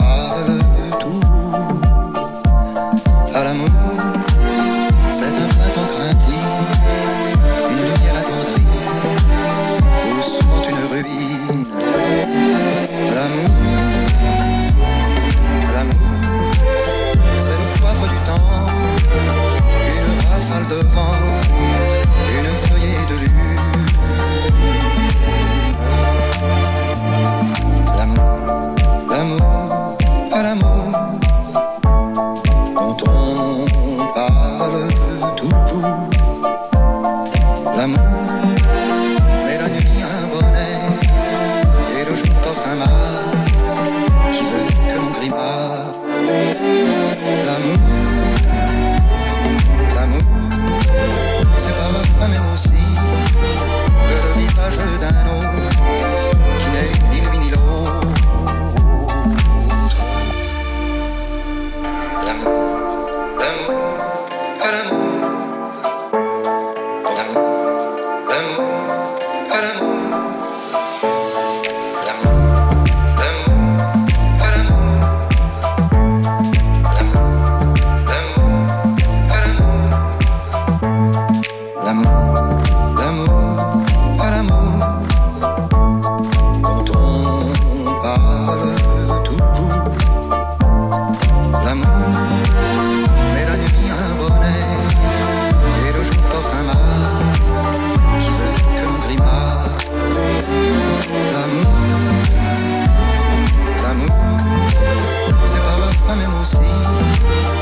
On Thank you.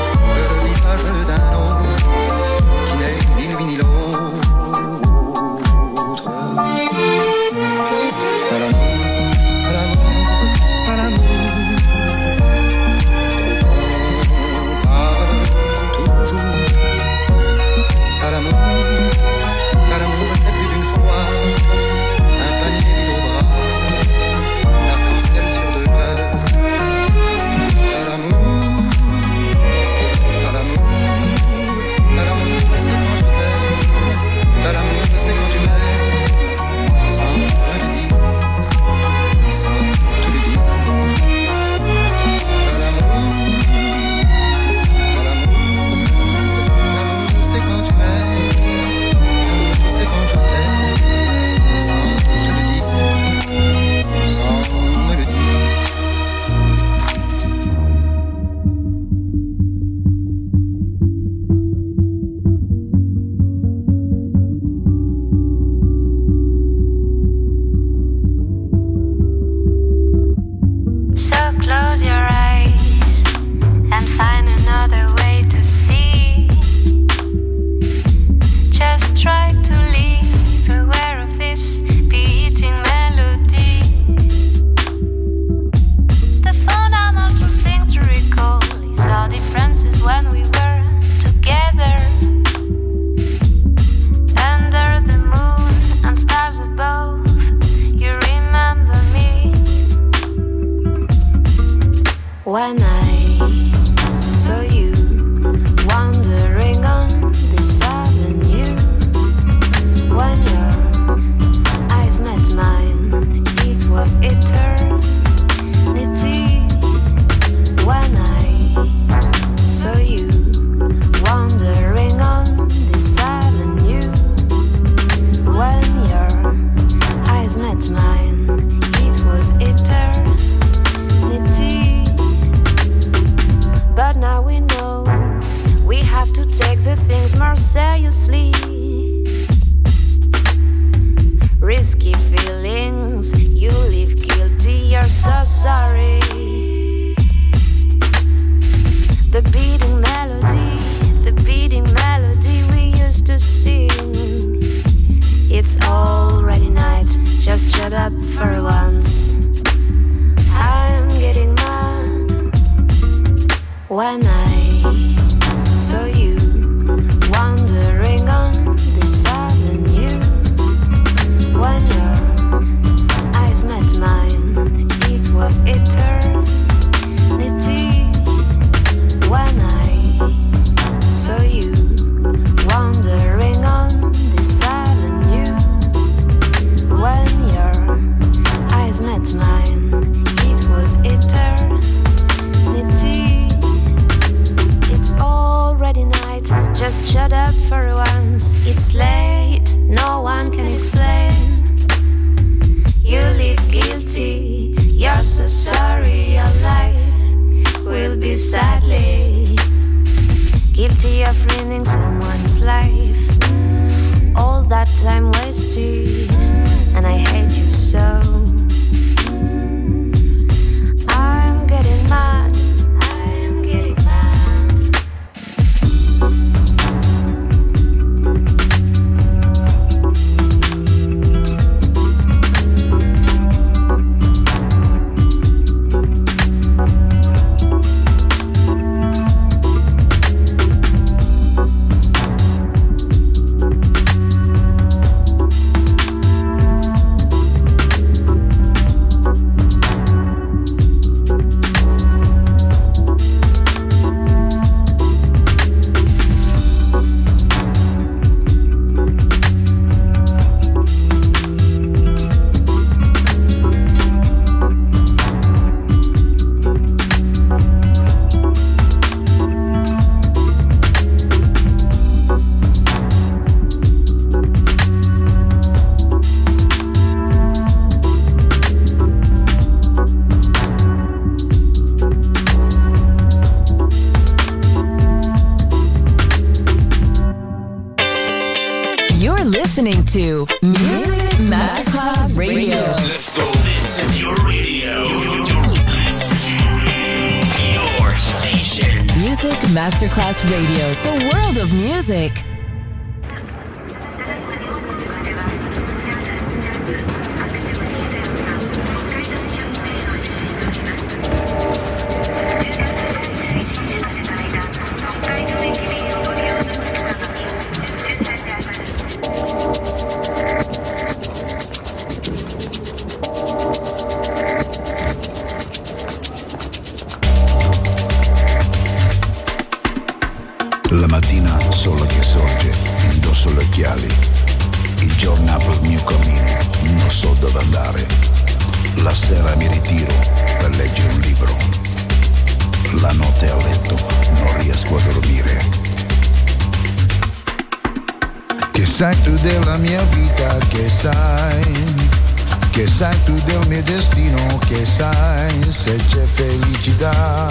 To della mia vita che sai, che sai tu del mio destino, che sai se c'è felicità,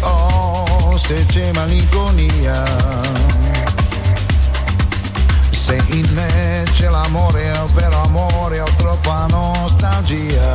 oh se c'è malinconia, se in me c'è l'amore, vero amore ho troppa nostalgia.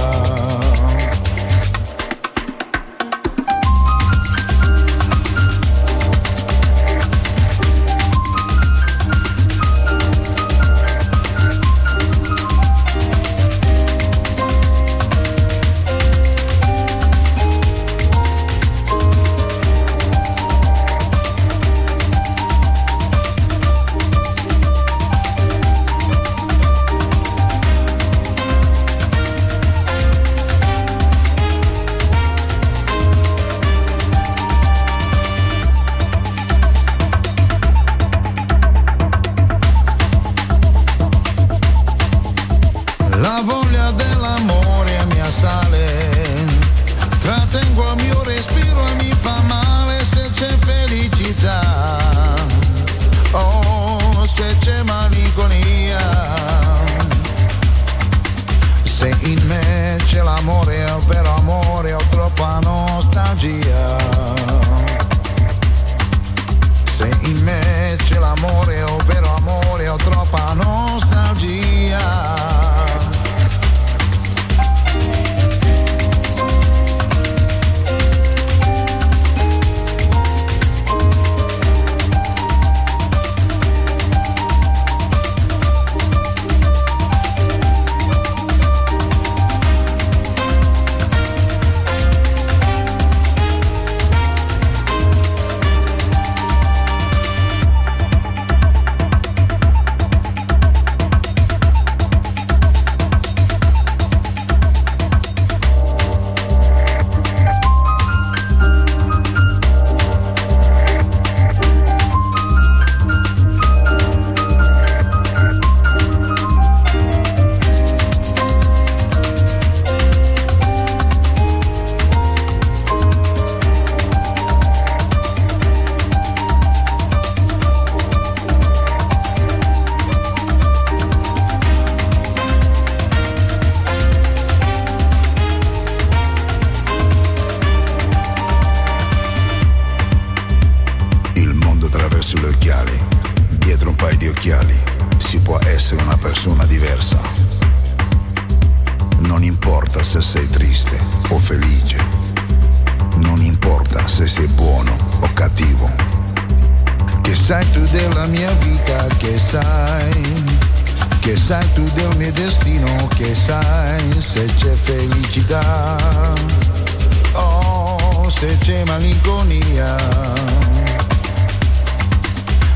se c'è malinconia.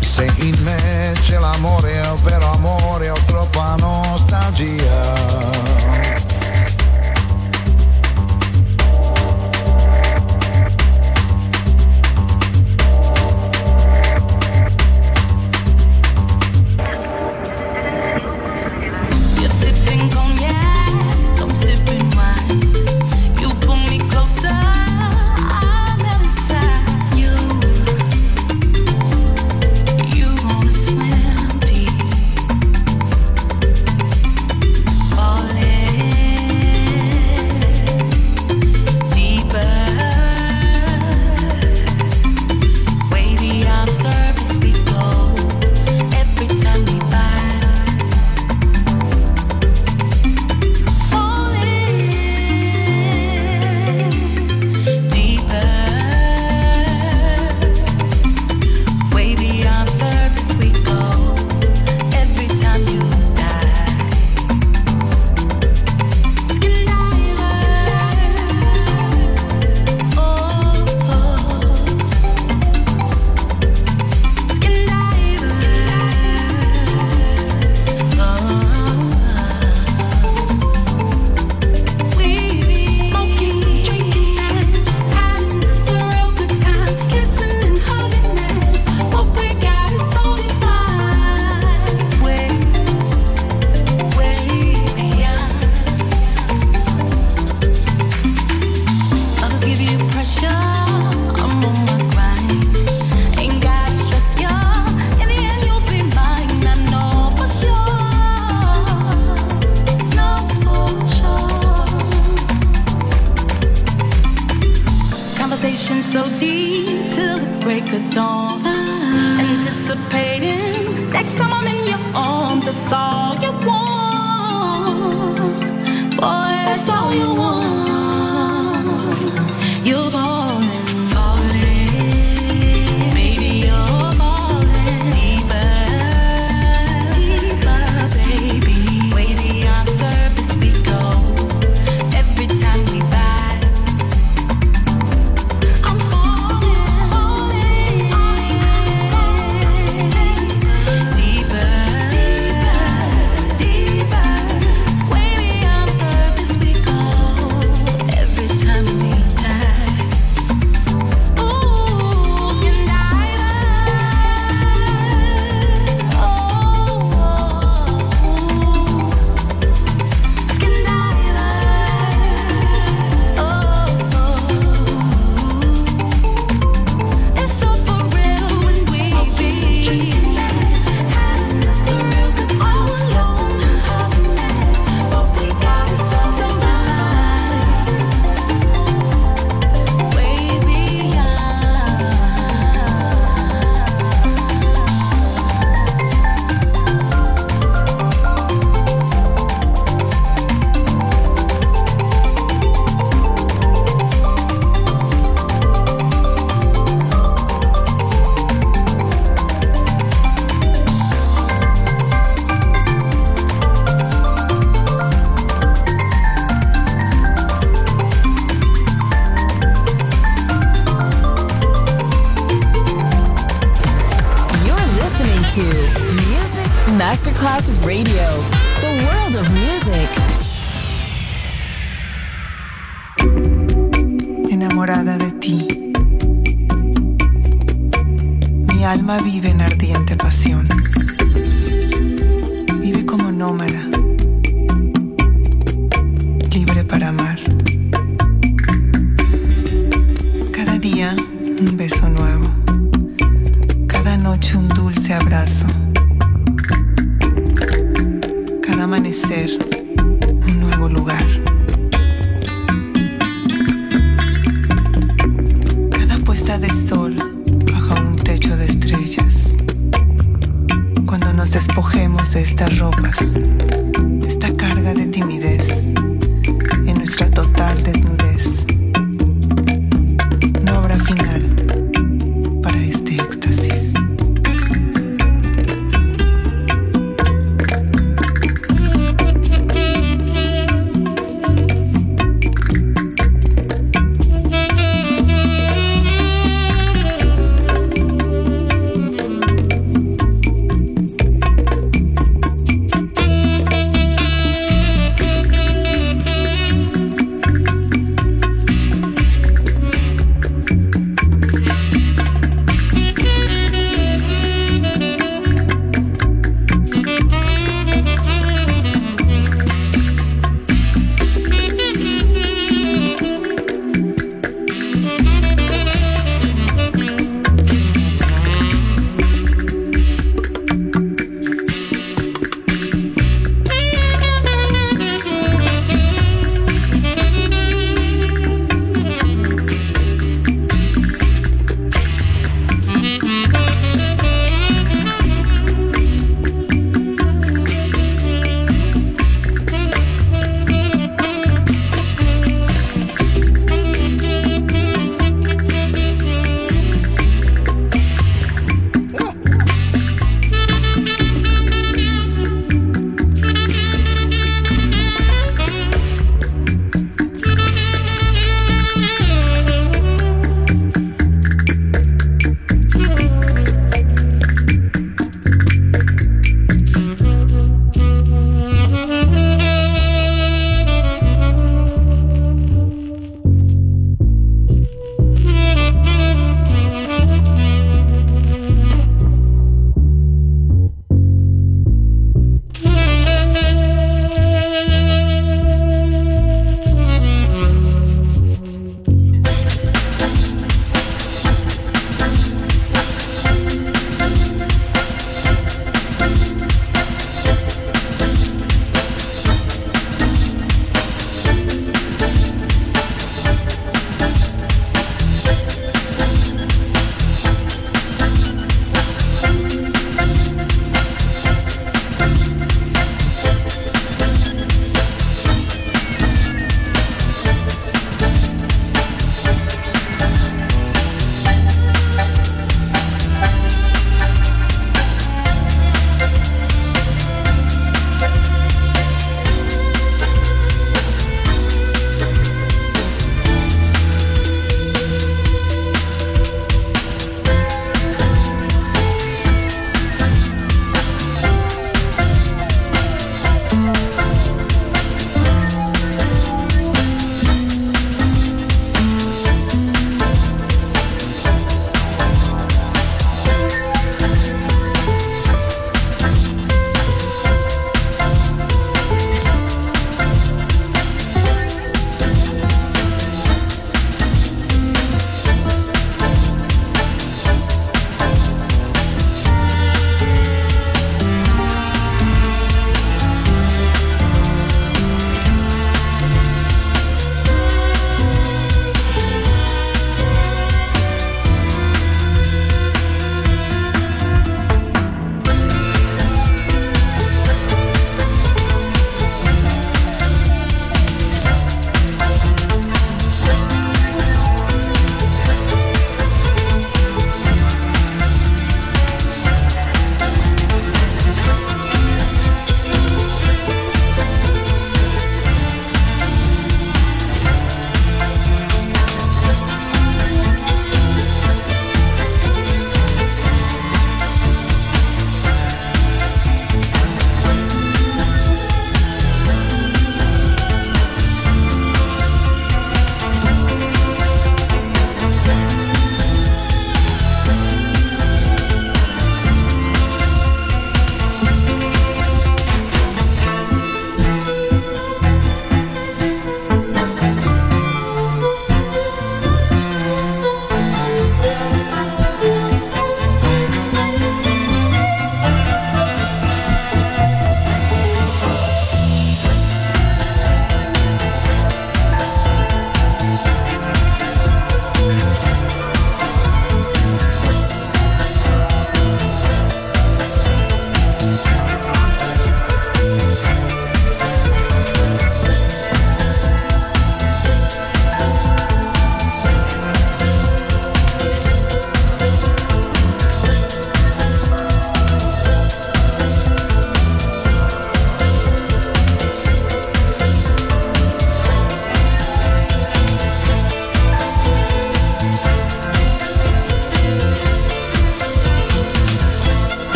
Se in me c'è l'amore, è vero amore, ho troppa nostalgia.